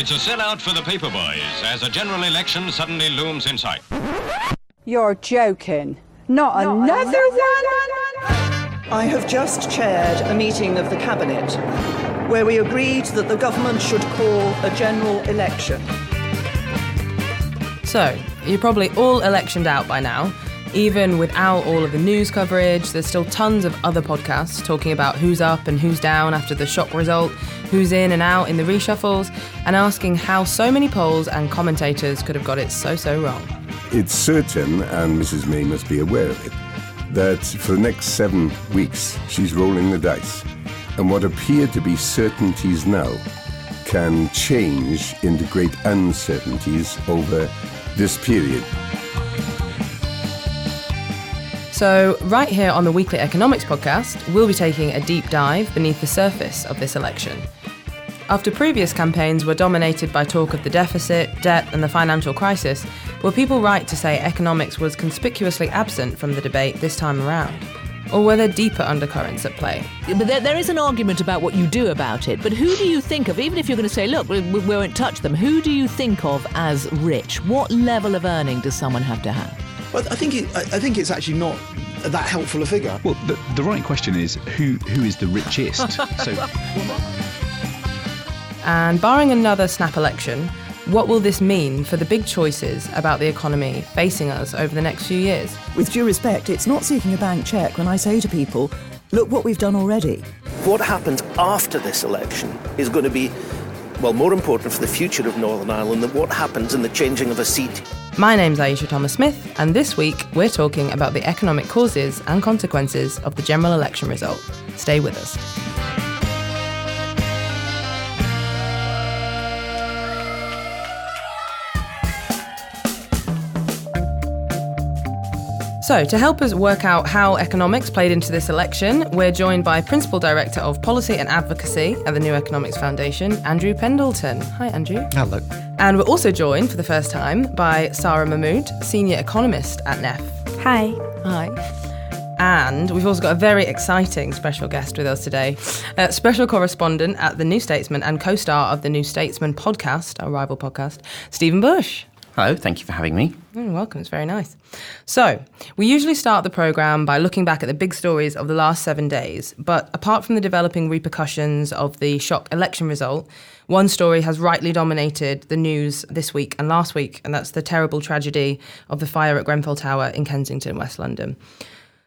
It's a sellout for the paper boys as a general election suddenly looms in sight. You're joking. Not, another, one? I have just chaired a meeting of the Cabinet where we agreed that the government should call a general election. So, you're probably all electioned out by now. Even without all of the news coverage, there's still tons of other podcasts talking about who's up and who's down after the shock result, who's in and out in the reshuffles, and asking how so many polls and commentators could have got it so, so wrong. It's certain, and Mrs. May must be aware of it, that for the next seven weeks she's rolling the dice. And what appear to be certainties now can change into great uncertainties over this period. So, right here on the Weekly Economics podcast, we'll be taking a deep dive beneath the surface of this election. After previous campaigns were dominated by talk of the deficit, debt, and the financial crisis, were people right to say economics was conspicuously absent from the debate this time around? Or were there deeper undercurrents at play? But there, there is an argument about what you do about it. But who do you think of, even if you're going to say, look, we, we won't touch them, who do you think of as rich? What level of earning does someone have to have? Well, I think it, I think it's actually not that helpful a figure. Well, the, the right question is who who is the richest? so, And barring another snap election, what will this mean for the big choices about the economy facing us over the next few years? With due respect, it's not seeking a bank cheque when I say to people, look what we've done already. What happens after this election is going to be, well, more important for the future of Northern Ireland than what happens in the changing of a seat. My name's Ayeisha Thomas Smith, and this week we're talking about the economic causes and consequences of the general election result. Stay with us. So, to help us work out how economics played into this election, we're joined by Principal Director of Policy and Advocacy at the New Economics Foundation, Andrew Pendleton. Hi, Andrew. Hello. And we're also joined for the first time by Sarah Mahmood, Senior Economist at NEF. Hi. Hi. And we've also got a very exciting special guest with us today, uh, special correspondent at the New Statesman and co star of the New Statesman podcast, our rival podcast, Stephen Bush. Hello, thank you for having me. Mm, welcome, it's very nice. So, we usually start the programme by looking back at the big stories of the last seven days, but apart from the developing repercussions of the shock election result, one story has rightly dominated the news this week and last week, and that's the terrible tragedy of the fire at Grenfell Tower in Kensington, West London.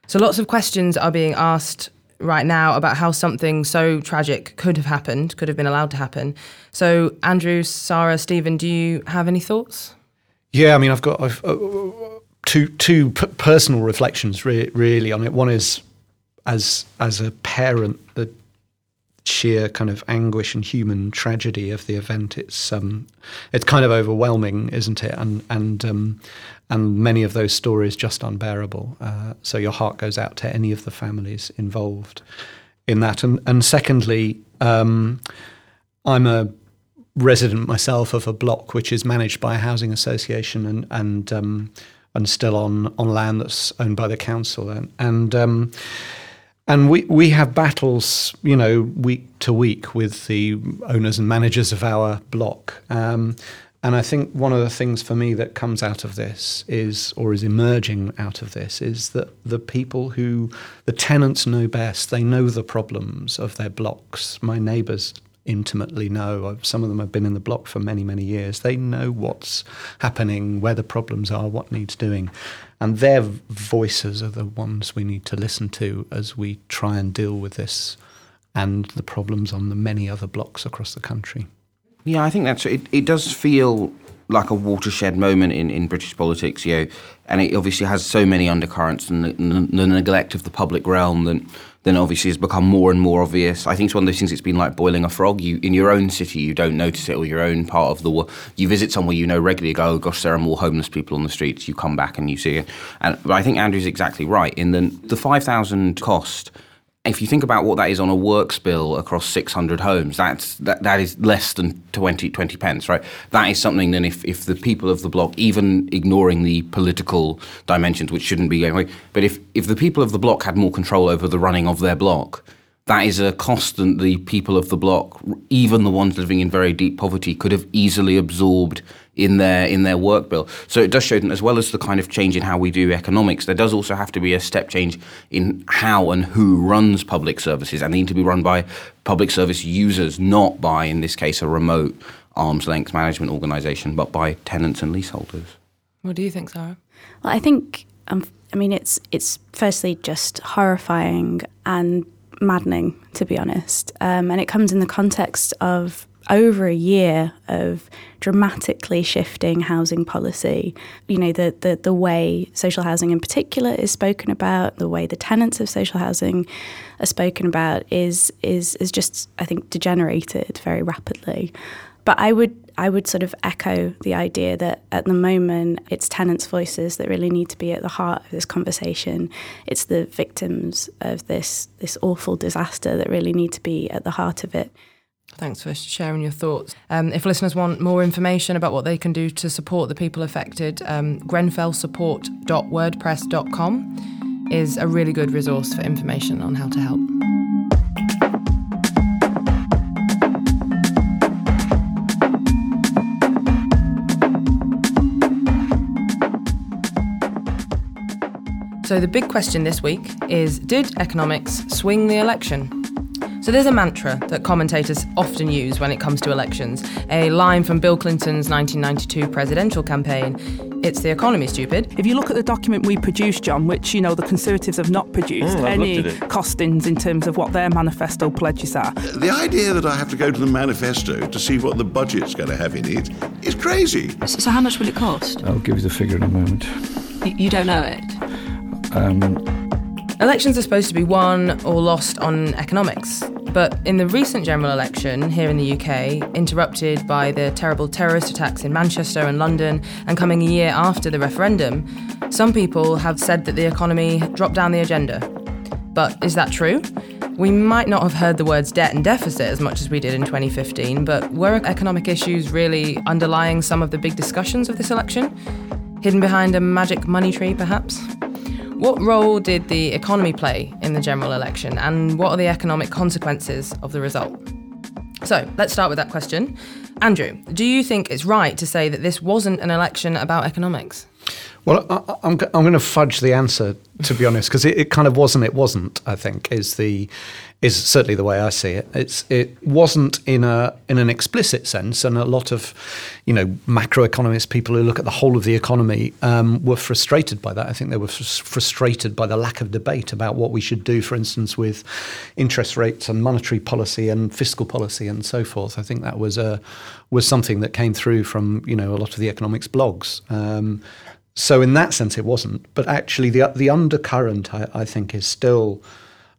So, lots of questions are being asked right now about how something so tragic could have happened, could have been allowed to happen. So, Andrew, Sarah, Stephen, do you have any thoughts? Yeah, I mean, I've got I've, uh, two two p- personal reflections re- really on it. One is as as a parent, the sheer kind of anguish and human tragedy of the event. It's um, it's kind of overwhelming, isn't it? And and um, and many of those stories just unbearable. Uh, so your heart goes out to any of the families involved in that. And and secondly, um, I'm a resident myself of a block which is managed by a housing association and and um, and still on on land that's owned by the council and and um, and we we have battles you know week to week with the owners and managers of our block um, and I think one of the things for me that comes out of this is, or is emerging out of this, is that the people who, the tenants know best, they know the problems of their blocks. My neighbours intimately know. Some of them have been in the block for many, many years. They know what's happening, where the problems are, what needs doing. And their voices are the ones we need to listen to as we try and deal with this and the problems on the many other blocks across the country. Yeah, I think that's it. It does feel like a watershed moment in, in British politics, you know, and it obviously has so many undercurrents and the, the neglect of the public realm that then obviously has become more and more obvious. I think it's one of those things. It's been like boiling a frog. You in your own city, you don't notice it, or your own part of the world. You visit somewhere you know regularly. You go, oh gosh, there are more homeless people on the streets. You come back and you see it. And but I think Andrew's exactly right in the the five thousand cost if you think about what that is on a works bill across 600 homes, that's, that, that is less than 20, 20 pence, right? That is something then if, if the people of the block, even ignoring the political dimensions, which shouldn't be going away, but if, if the people of the block had more control over the running of their block, that is a cost that the people of the block, even the ones living in very deep poverty, could have easily absorbed in their in their work bill. So it does show that as well as the kind of change in how we do economics, there does also have to be a step change in how and who runs public services, and they need to be run by public service users, not by, in this case, a remote arm's length management organisation, but by tenants and leaseholders. What do you think, Sarah? Well, I think um, I mean it's it's firstly just horrifying and maddening, to be honest, um, and it comes in the context of over a year of dramatically shifting housing policy. You know, the, the, the way social housing in particular is spoken about, the way the tenants of social housing are spoken about is is is just, I think, degenerated very rapidly. But I would I would sort of echo the idea that at the moment it's tenants' voices that really need to be at the heart of this conversation. It's the victims of this this awful disaster that really need to be at the heart of it. Thanks for sharing your thoughts. Um, if listeners want more information about what they can do to support the people affected, um, grenfellsupport.wordpress.com is a really good resource for information on how to help. So, the big question this week is Did economics swing the election? So, there's a mantra that commentators often use when it comes to elections a line from Bill Clinton's 1992 presidential campaign It's the economy, stupid. If you look at the document we produced, John, which, you know, the Conservatives have not produced Mm, any looked at it. costings in terms of what their manifesto pledges are. The idea that I have to go to the manifesto to see what the budget's going to have in it is crazy. So, how much will it cost? I'll give you the figure in a moment. You, you don't know it. Um, Elections are supposed to be won or lost on economics. But in the recent general election here in the UK, interrupted by the terrible terrorist attacks in Manchester and London, and coming a year after the referendum, some people have said that the economy dropped down the agenda. But is that true? We might not have heard the words debt and deficit as much as we did in 2015, but were economic issues really underlying some of the big discussions of this election? Hidden behind a magic money tree, perhaps? What role did the economy play in the general election, and what are the economic consequences of the result? So let's start with that question. Andrew, do you think it's right to say that this wasn't an election about economics? Well, I, I'm going to fudge the answer, to be honest, because it, it kind of wasn't. It wasn't. I think is the is certainly the way I see it. It's it wasn't in a in an explicit sense, and a lot of you know macroeconomists, people who look at the whole of the economy, um, were frustrated by that. I think they were frus- frustrated by the lack of debate about what we should do, for instance, with interest rates and monetary policy and fiscal policy and so forth. I think that was a was something that came through from you know a lot of the economics blogs. Um, so in that sense, it wasn't. But actually, the the undercurrent, I, I think, is still,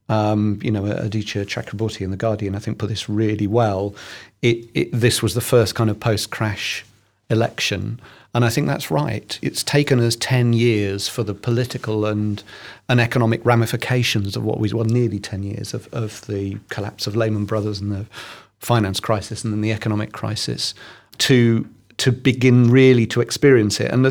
um, you know, Aditya Chakrabortty in the Guardian, I think, put this really well. It, it this was the first kind of post-crash election, and I think that's right. It's taken us ten years for the political and and economic ramifications of what was well nearly ten years of of the collapse of Lehman Brothers and the finance crisis and then the economic crisis to to begin really to experience it. And the,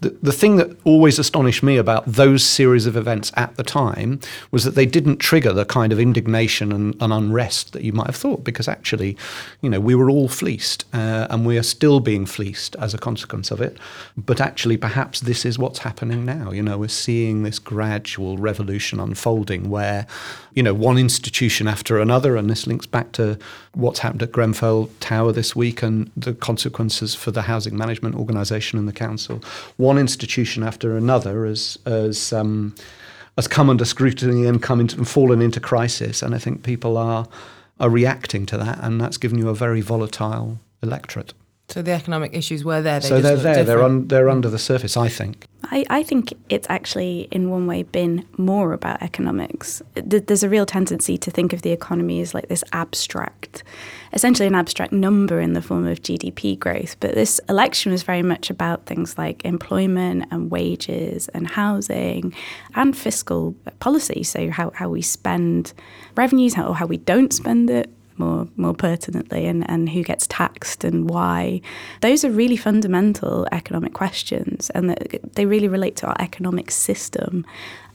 the, the thing that always astonished me about those series of events at the time was that they didn't trigger the kind of indignation and, and unrest that you might have thought, because actually, you know, we were all fleeced uh, and we are still being fleeced as a consequence of it. But actually, perhaps this is what's happening now. You know, we're seeing this gradual revolution unfolding where, you know, one institution after another, and this links back to what's happened at Grenfell Tower this week and the consequences for the housing management organisation and the council. One institution after another has has um, has come under scrutiny and come into and fallen into crisis, and I think people are are reacting to that, and that's given you a very volatile electorate. So the economic issues were there. They so just they're look there. They're different. un, they're under the surface. I think. I, I think it's actually, in one way, been more about economics. There's a real tendency to think of the economy as like this abstract, essentially an abstract number in the form of GDP growth. But this election was very much about things like employment and wages and housing and fiscal policy. So, how, how we spend revenues how, or how we don't spend it more more pertinently and, and who gets taxed and why. Those are really fundamental economic questions and they really relate to our economic system.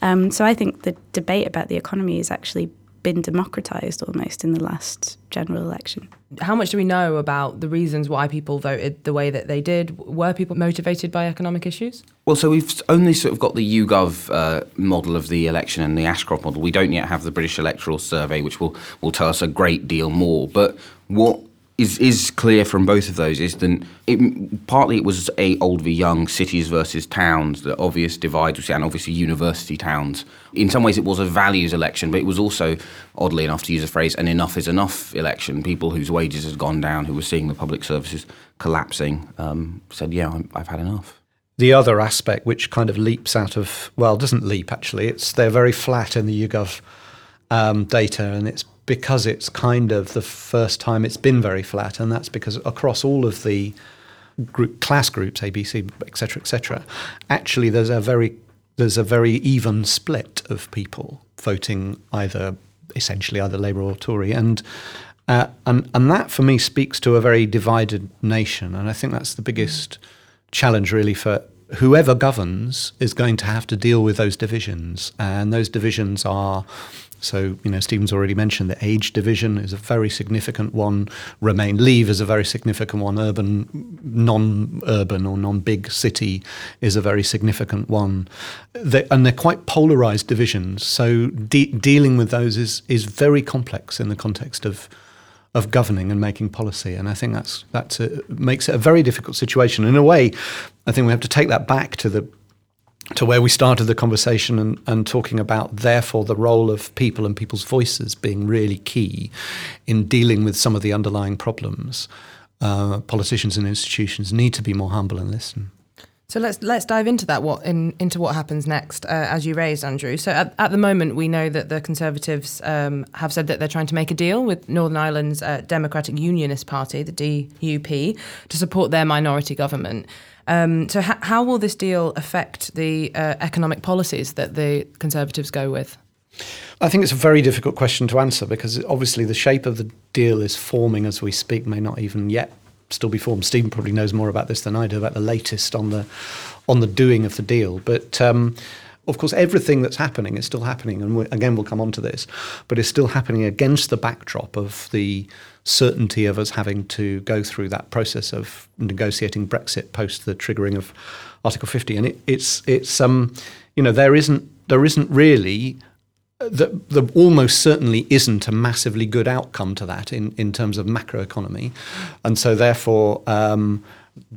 Um, so I think the debate about the economy is actually been democratized almost in the last general election. How much do we know about the reasons why people voted the way that they did? Were people motivated by economic issues? Well, so we've only sort of got the YouGov uh, model of the election and the Ashcroft model. We don't yet have the British Electoral Survey, which will, will tell us a great deal more. But what is is clear from both of those is that it, partly it was a old v young cities versus towns, the obvious divide, and obviously university towns. In some ways, it was a values election, but it was also, oddly enough, to use a phrase, an enough is enough election. People whose wages had gone down, who were seeing the public services collapsing, um, said, "Yeah, i I've had enough." the other aspect, which kind of leaps out of well, doesn't leap actually. It's they're very flat in the YouGov um, data, and it's because it's kind of the first time it's been very flat, and that's because across all of the group, class groups, ABC, etc., etc., actually there's a very there's a very even split of people voting either essentially either Labour or Tory, and uh, and and that for me speaks to a very divided nation, and I think that's the biggest challenge really for whoever governs is going to have to deal with those divisions, and those divisions are so, you know, Stephen's already mentioned the age division is a very significant one. Remain leave is a very significant one. Urban, non-urban or non-big city is a very significant one, they, and they're quite polarized divisions. So, de- dealing with those is is very complex in the context of of governing and making policy. And I think that's that's makes it a very difficult situation. In a way, I think we have to take that back to the to where we started the conversation and, and talking about, therefore, the role of people and people's voices being really key in dealing with some of the underlying problems. Uh, politicians and institutions need to be more humble and listen. So let's let's dive into that. What in, into what happens next, uh, as you raised, Andrew. So at, at, the moment, we know that the Conservatives um, have said that they're trying to make a deal with Northern Ireland's uh, Democratic Unionist Party, the DUP, to support their minority government. Um, so, ha- how will this deal affect the uh, economic policies that the Conservatives go with? I think it's a very difficult question to answer because obviously the shape of the deal is forming as we speak, may not even yet still be formed. Stephen probably knows more about this than I do about the latest on the on the doing of the deal, but. Um, of course, everything that's happening is still happening, and again, we'll come on to this, but it's still happening against the backdrop of the certainty of us having to go through that process of negotiating Brexit post the triggering of Article 50. And it, it's it's um you know there isn't there isn't really there, there almost certainly isn't a massively good outcome to that in, in terms of macroeconomy, and so therefore. Um,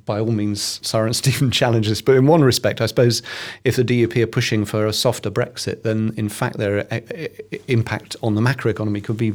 by all means, Sarah and Stephen challenge this. But in one respect, I suppose if the DUP are pushing for a softer Brexit, then in fact their uh, uh, impact on the macroeconomy could be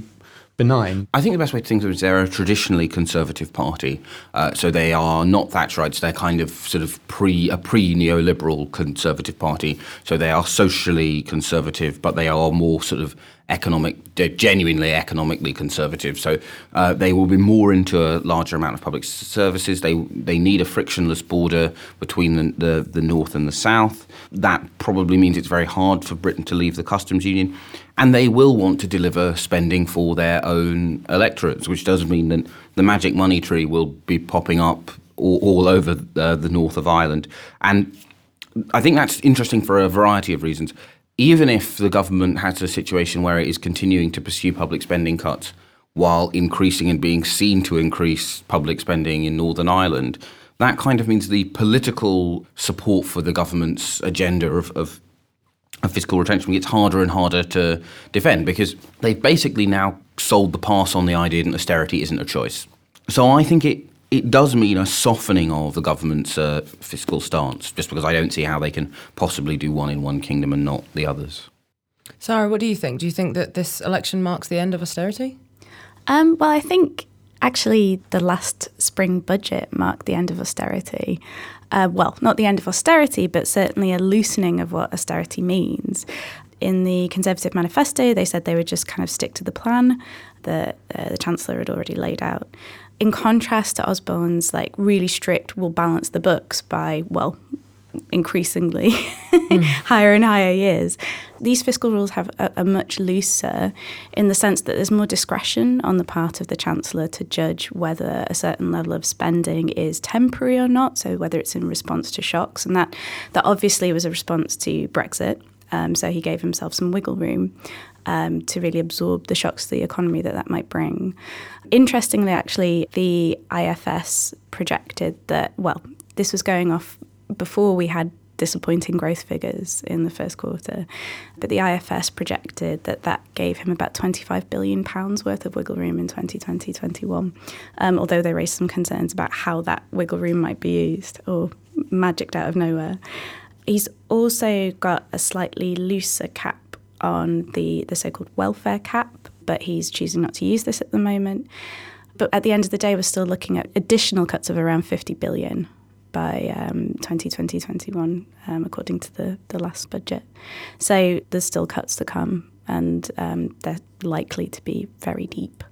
benign. I think the best way to think of it is they're a traditionally conservative party. Uh, so they are not Thatcherites. They're kind of sort of pre a pre neoliberal conservative party. So they are socially conservative, but they are more sort of economic, genuinely economically conservative. So uh, they will be more into a larger amount of public services. They they need a frictionless border between the, the, the north and the south. That probably means it's very hard for Britain to leave the customs union, and they will want to deliver spending for their own electorates, which does mean that the magic money tree will be popping up all, all over uh, the north of Ireland, and I think that's interesting for a variety of reasons even if the government has a situation where it is continuing to pursue public spending cuts while increasing and being seen to increase public spending in Northern Ireland, that kind of means the political support for the government's agenda of, of, of fiscal retention gets harder and harder to defend because they've basically now sold the pass on the idea that austerity isn't a choice. So I think it it does mean a softening of the government's uh, fiscal stance, just because I don't see how they can possibly do one in one kingdom and not the others. Sarah, what do you think? Do you think that this election marks the end of austerity? Um, well, I think actually the last spring budget marked the end of austerity. Uh, well, not the end of austerity, but certainly a loosening of what austerity means. In the Conservative manifesto, they said they would just kind of stick to the plan that uh, the Chancellor had already laid out in contrast to Osborne's like really strict will balance the books by well increasingly mm. higher and higher years. These fiscal rules have a, a, much looser in the sense that there's more discretion on the part of the Chancellor to judge whether a certain level of spending is temporary or not, so whether it's in response to shocks. And that, that obviously was a response to Brexit. Um, so he gave himself some wiggle room um, to really absorb the shocks to the economy that that might bring. Interestingly, actually, the IFS projected that, well, this was going off before we had disappointing growth figures in the first quarter. But the IFS projected that that gave him about 25 billion pounds worth of wiggle room in 2020-21. Um, although they raised some concerns about how that wiggle room might be used or magicked out of nowhere. He's also got a slightly looser cap on the, the so-called welfare cap, but he's choosing not to use this at the moment. But at the end of the day, we're still looking at additional cuts of around 50 billion by um, 2020-21, um, according to the, the last budget. So there's still cuts to come, and um, they're likely to be very deep.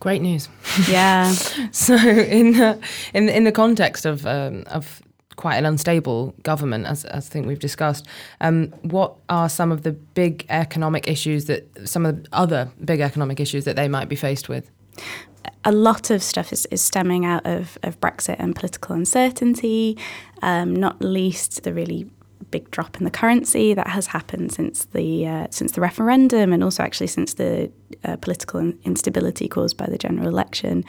Great news. Yeah. so in the, in in the context of um, of quite an unstable government, as, as I think we've discussed. Um, what are some of the big economic issues that some of the other big economic issues that they might be faced with? a lot of stuff is, is stemming out of, of Brexit and political uncertainty, um, not least the really big drop in the currency that has happened since the uh, since the referendum and also actually since the uh, political instability caused by the general election.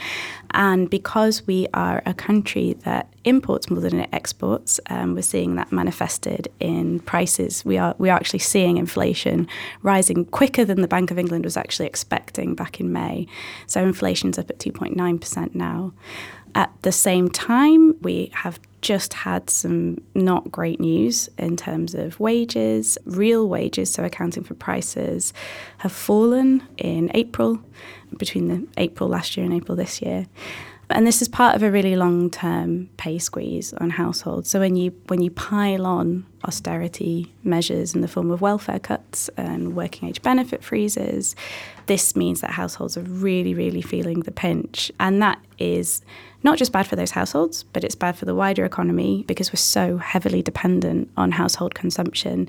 And because we are a country that imports more than it exports, um, we're seeing that manifested in prices. We are we are actually seeing inflation rising quicker than the Bank of England was actually expecting back in May. So inflation's up at 2.9 percent now. At the same time, we have just had some not great news in terms of wages. Real wages, so accounting for prices, have fallen in April, between the April last year and April this year. And this is part of a really long-term pay squeeze on households. So when you when you pile on austerity measures in the form of welfare cuts and working age benefit freezes, this means that households are really, really feeling the pinch. And that is not just bad for those households, but it's bad for the wider economy because we're so heavily dependent on household consumption.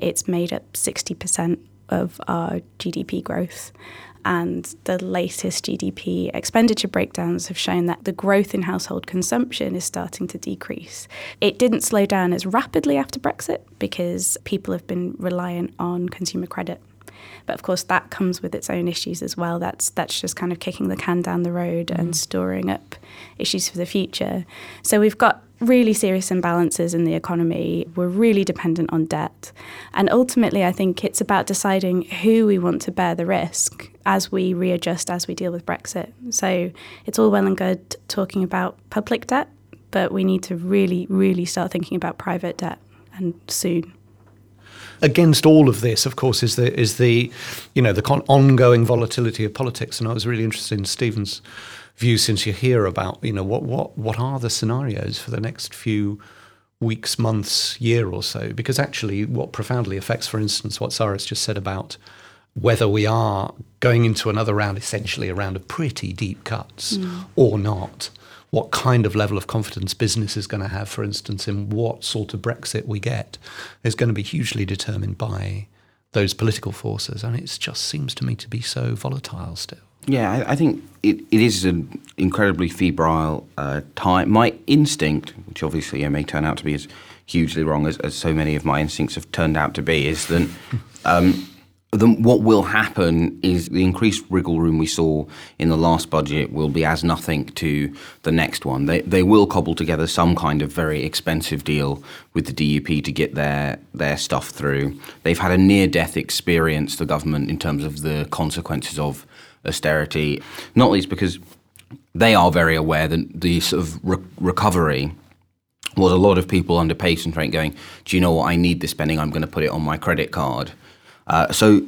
It's made up 60% of our GDP growth. And the latest GDP expenditure breakdowns have shown that the growth in household consumption is starting to decrease. It didn't slow down as rapidly after Brexit because people have been reliant on consumer credit but of course, that comes with its own issues as well. That's that's just kind of kicking the can down the road mm. and storing up issues for the future. So we've got really serious imbalances in the economy. We're really dependent on debt. And ultimately, I think it's about deciding who we want to bear the risk as we readjust, as we deal with Brexit. So it's all well and good talking about public debt, but we need to really, really start thinking about private debt and soon against all of this, of course, is the is the you know the con- ongoing volatility of politics. And I was really interested in Stephen's view since you hear about you know what what what are the scenarios for the next few weeks, months, year or so? Because actually, what profoundly affects, for instance, what Sarah's just said about whether we are going into another round, essentially a round of pretty deep cuts, mm. or not what kind of level of confidence business is going to have, for instance, in what sort of Brexit we get, is going to be hugely determined by those political forces. And it just seems to me to be so volatile still. Yeah, I, I think it, it is an incredibly febrile uh, time. My instinct, which obviously may turn out to be as hugely wrong as, as so many of my instincts have turned out to be, is that um, then what will happen is the increased wriggle room we saw in the last budget will be as nothing to the next one. They, they will cobble together some kind of very expensive deal with the DUP to get their, their stuff through. They've had a near death experience, the government, in terms of the consequences of austerity, not least because they are very aware that the sort of re- recovery was a lot of people under and rate going, do you know what, I need this spending, I'm going to put it on my credit card. Uh, so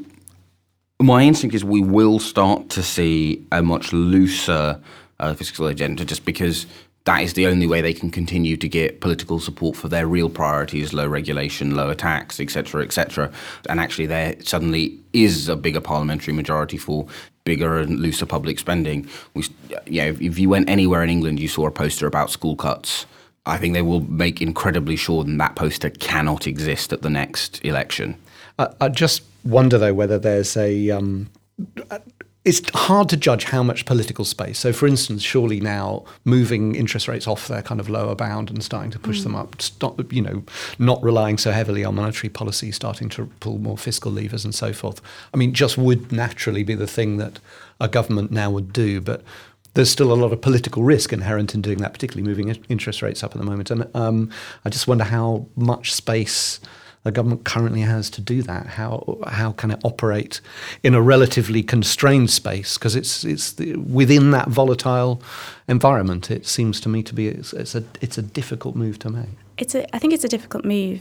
my instinct is we will start to see a much looser uh, fiscal agenda just because that is the only way they can continue to get political support for their real priorities low regulation lower tax etc etc and actually there suddenly is a bigger parliamentary majority for bigger and looser public spending. We yeah if, if you went anywhere in england you saw a poster about school cuts. I think they will make incredibly sure that that poster cannot exist at the next election. I, I just wonder though whether there's a um, it's hard to judge how much political space. So, for instance, surely now moving interest rates off their kind of lower bound and starting to push Mm. them up, stop, you know, not relying so heavily on monetary policy, starting to pull more fiscal levers and so forth. I mean, just would naturally be the thing that a government now would do, but there's still a lot of political risk inherent in doing that, particularly moving interest rates up at the moment. And um, I just wonder how much space the government currently has to do that. How how can it operate in a relatively constrained space? Because it's it's the, within that volatile environment. It seems to me to be it's, it's a it's a difficult move to make. It's a, I think it's a difficult move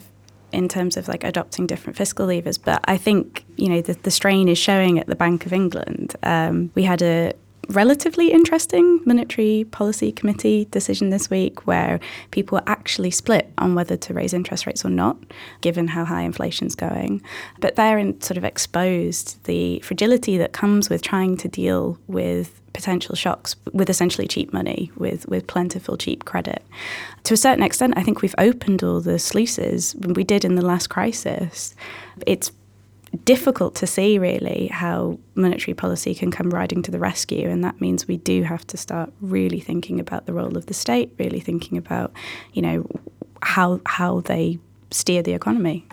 in terms of like adopting different fiscal levers, but I think you know the, the strain is showing at the Bank of England. Um, we had a relatively interesting monetary policy committee decision this week where people were actually split on whether to raise interest rates or not given how high inflation's going. But therein sort of exposed the fragility that comes with trying to deal with potential shocks with essentially cheap money with with plentiful cheap credit. To a certain extent i think we've opened all the sluices. We did in the last crisis. It's difficult to see really how monetary policy can come riding to the rescue and that means we do have to start really thinking about the role of the state really thinking about you know how how they steer the economy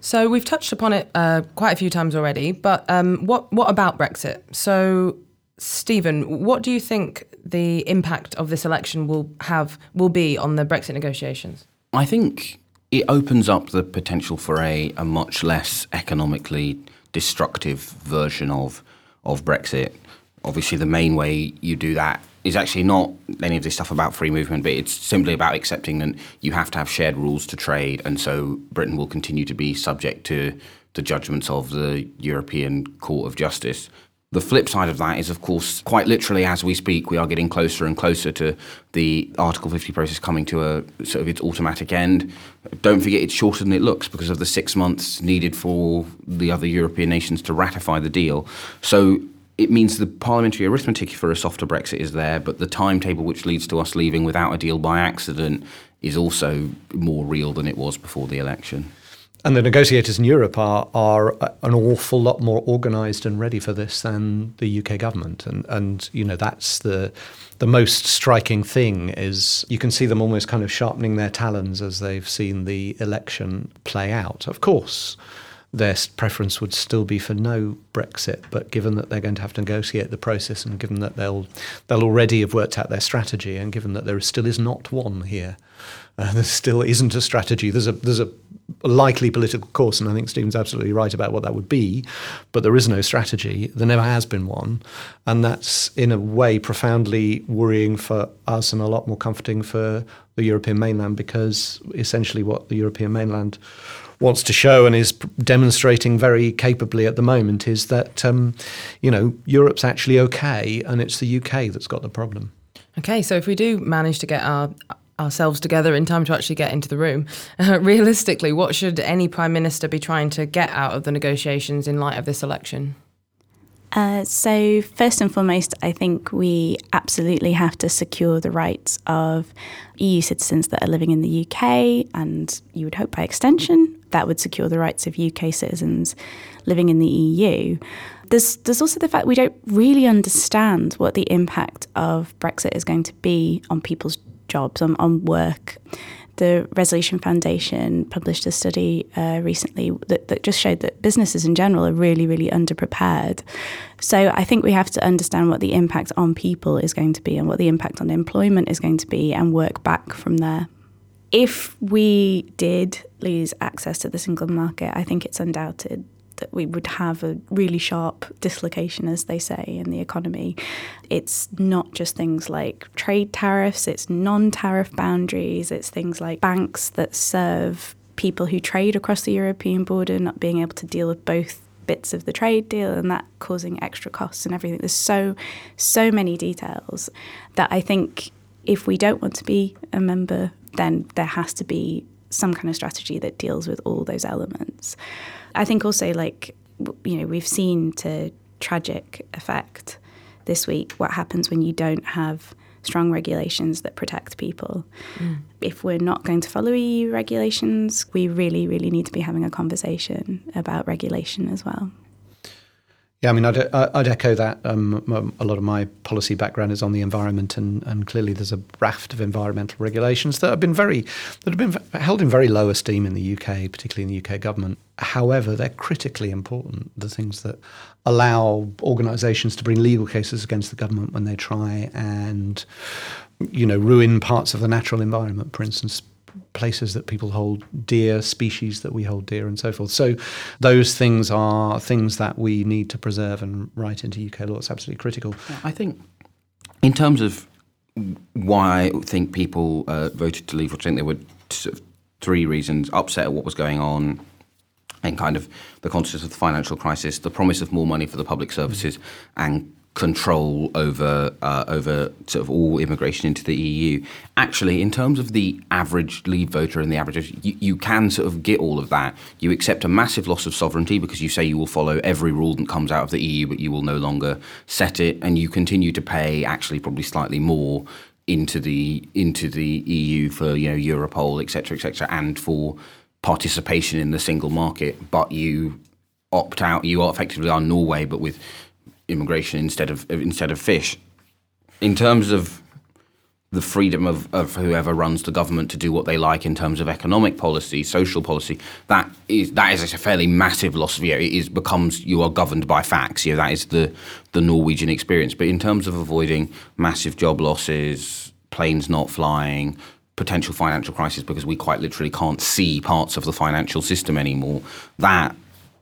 So we've touched upon it uh, quite a few times already, but um, what what about Brexit? So, Stephen, what do you think the impact of this election will have will be on the Brexit negotiations? I think it opens up the potential for a, a much less economically destructive version of of Brexit. Obviously, the main way you do that is actually not any of this stuff about free movement, but it's simply about accepting that you have to have shared rules to trade, and so Britain will continue to be subject to the judgments of the European Court of Justice. The flip side of that is, of course, quite literally as we speak, we are getting closer and closer to the Article 50 process coming to a sort of its automatic end. Don't forget it's shorter than it looks because of the six months needed for the other European nations to ratify the deal. So it means the parliamentary arithmetic for a softer Brexit is there, but the timetable which leads to us leaving without a deal by accident is also more real than it was before the election. And the negotiators in Europe are are uh, an awful lot more organised and ready for this than the UK government, and and you know that's the the most striking thing is you can see them almost kind of sharpening their talons as they've seen the election play out. Of course, their preference would still be for no Brexit, but given that they're going to have to negotiate the process, and given that they'll they'll already have worked out their strategy, and given that there still is not one here, uh, there still isn't a strategy. There's a there's a likely political course, and I think Stephen's absolutely right about what that would be, but there is no strategy. There never has been one, and that's in a way profoundly worrying for us and a lot more comforting for the European mainland because essentially what the European mainland wants to show and is demonstrating very capably at the moment is that um, you know Europe's actually okay, and it's the UK that's got the problem. Okay, so if we do manage to get our ourselves together in time to actually get into the room, uh, realistically, what should any prime minister be trying to get out of the negotiations in light of this election? Uh, so, first and foremost, I think we absolutely have to secure the rights of EU citizens that are living in the UK, and you would hope by extension that would secure the rights of UK citizens living in the EU. There's, there's also the fact we don't really understand what the impact of Brexit is going to be on people's jobs, on, on work. The Resolution Foundation published a study uh, recently that, that just showed that businesses in general are really, really underprepared. So I think we have to understand what the impact on people is going to be and what the impact on employment is going to be and work back from there. If we did lose access to the single market, I think it's undoubted that we would have a really sharp dislocation, as they say, in the economy. It's not just things like trade tariffs, it's non tariff boundaries, it's things like banks that serve people who trade across the European border not being able to deal with both bits of the trade deal and that causing extra costs and everything. There's so, so many details that I think if we don't want to be a member, then there has to be some kind of strategy that deals with all those elements. I think also, like, you know, we've seen to tragic effect this week what happens when you don't have strong regulations that protect people. Mm. If we're not going to follow EU regulations, we really, really need to be having a conversation about regulation as well. Yeah, I mean, I'd, I'd echo that. Um, a lot of my policy background is on the environment, and, and clearly there's a raft of environmental regulations that have been very that have been held in very low esteem in the UK, particularly in the UK government. However, they're critically important. The things that allow organisations to bring legal cases against the government when they try and you know ruin parts of the natural environment, for instance, places that people hold dear, species that we hold dear, and so forth. So, those things are things that we need to preserve and write into UK law. It's absolutely critical. I think, in terms of why I think people uh, voted to leave, I think there were sort of three reasons: upset at what was going on. And kind of the consciousness of the financial crisis, the promise of more money for the public services, and control over uh, over sort of all immigration into the EU. Actually, in terms of the average Leave voter and the average, you, you can sort of get all of that. You accept a massive loss of sovereignty because you say you will follow every rule that comes out of the EU, but you will no longer set it, and you continue to pay actually probably slightly more into the into the EU for you know Europol, etc., etc., and for participation in the single market. But you opt out. You are effectively are Norway, but with immigration instead of instead of fish. In terms of the freedom of, of whoever runs the government to do what they like in terms of economic policy, social policy, that is that is a fairly massive loss of you it is becomes you are governed by facts. You know, that is the the Norwegian experience. But in terms of avoiding massive job losses, planes not flying, potential financial crisis because we quite literally can't see parts of the financial system anymore, that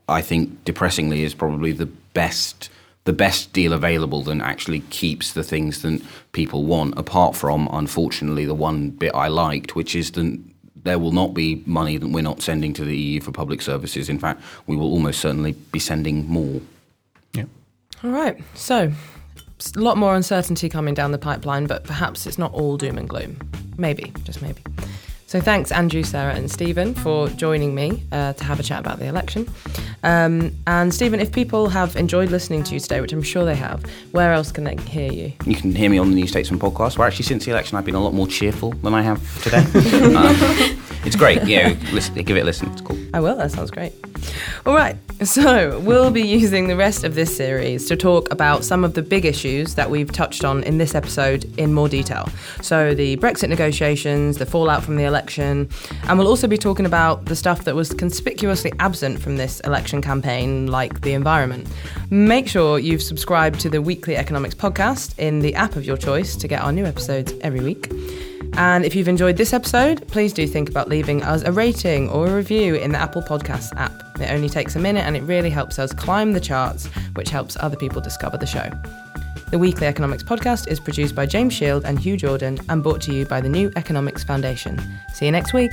I think depressingly is probably the best the best deal available that actually keeps the things that people want, apart from, unfortunately, the one bit I liked, which is that there will not be money that we're not sending to the EU for public services. In fact, we will almost certainly be sending more. Yeah. All right. So, a lot more uncertainty coming down the pipeline, but perhaps it's not all doom and gloom. Maybe, just maybe. So thanks, Andrew, Sarah, and Stephen, for joining me uh, to have a chat about the election. Um, and Stephen, if people have enjoyed listening to you today, which I'm sure they have, where else can they hear you? You can hear me on the New Statesman podcast, where actually since the election I've been a lot more cheerful than I have today. um, it's great. Yeah, listen, give it a listen. It's cool. I will. That sounds great. All right. So we'll be using the rest of this series to talk about some of the big issues that we've touched on in this episode in more detail. So the Brexit negotiations, the fallout from the election, and we'll also be talking about the stuff that was conspicuously absent from this election campaign, like the environment. Make sure you've subscribed to the Weekly Economics podcast in the app of your choice to get our new episodes every week. And if you've enjoyed this episode, please do think about leaving us a rating or a review in the Apple Podcasts app. It only takes a minute and it really helps us climb the charts, which helps other people discover the show. The Weekly Economics Podcast is produced by James Shield and Hugh Jordan and brought to you by the New Economics Foundation. See you next week.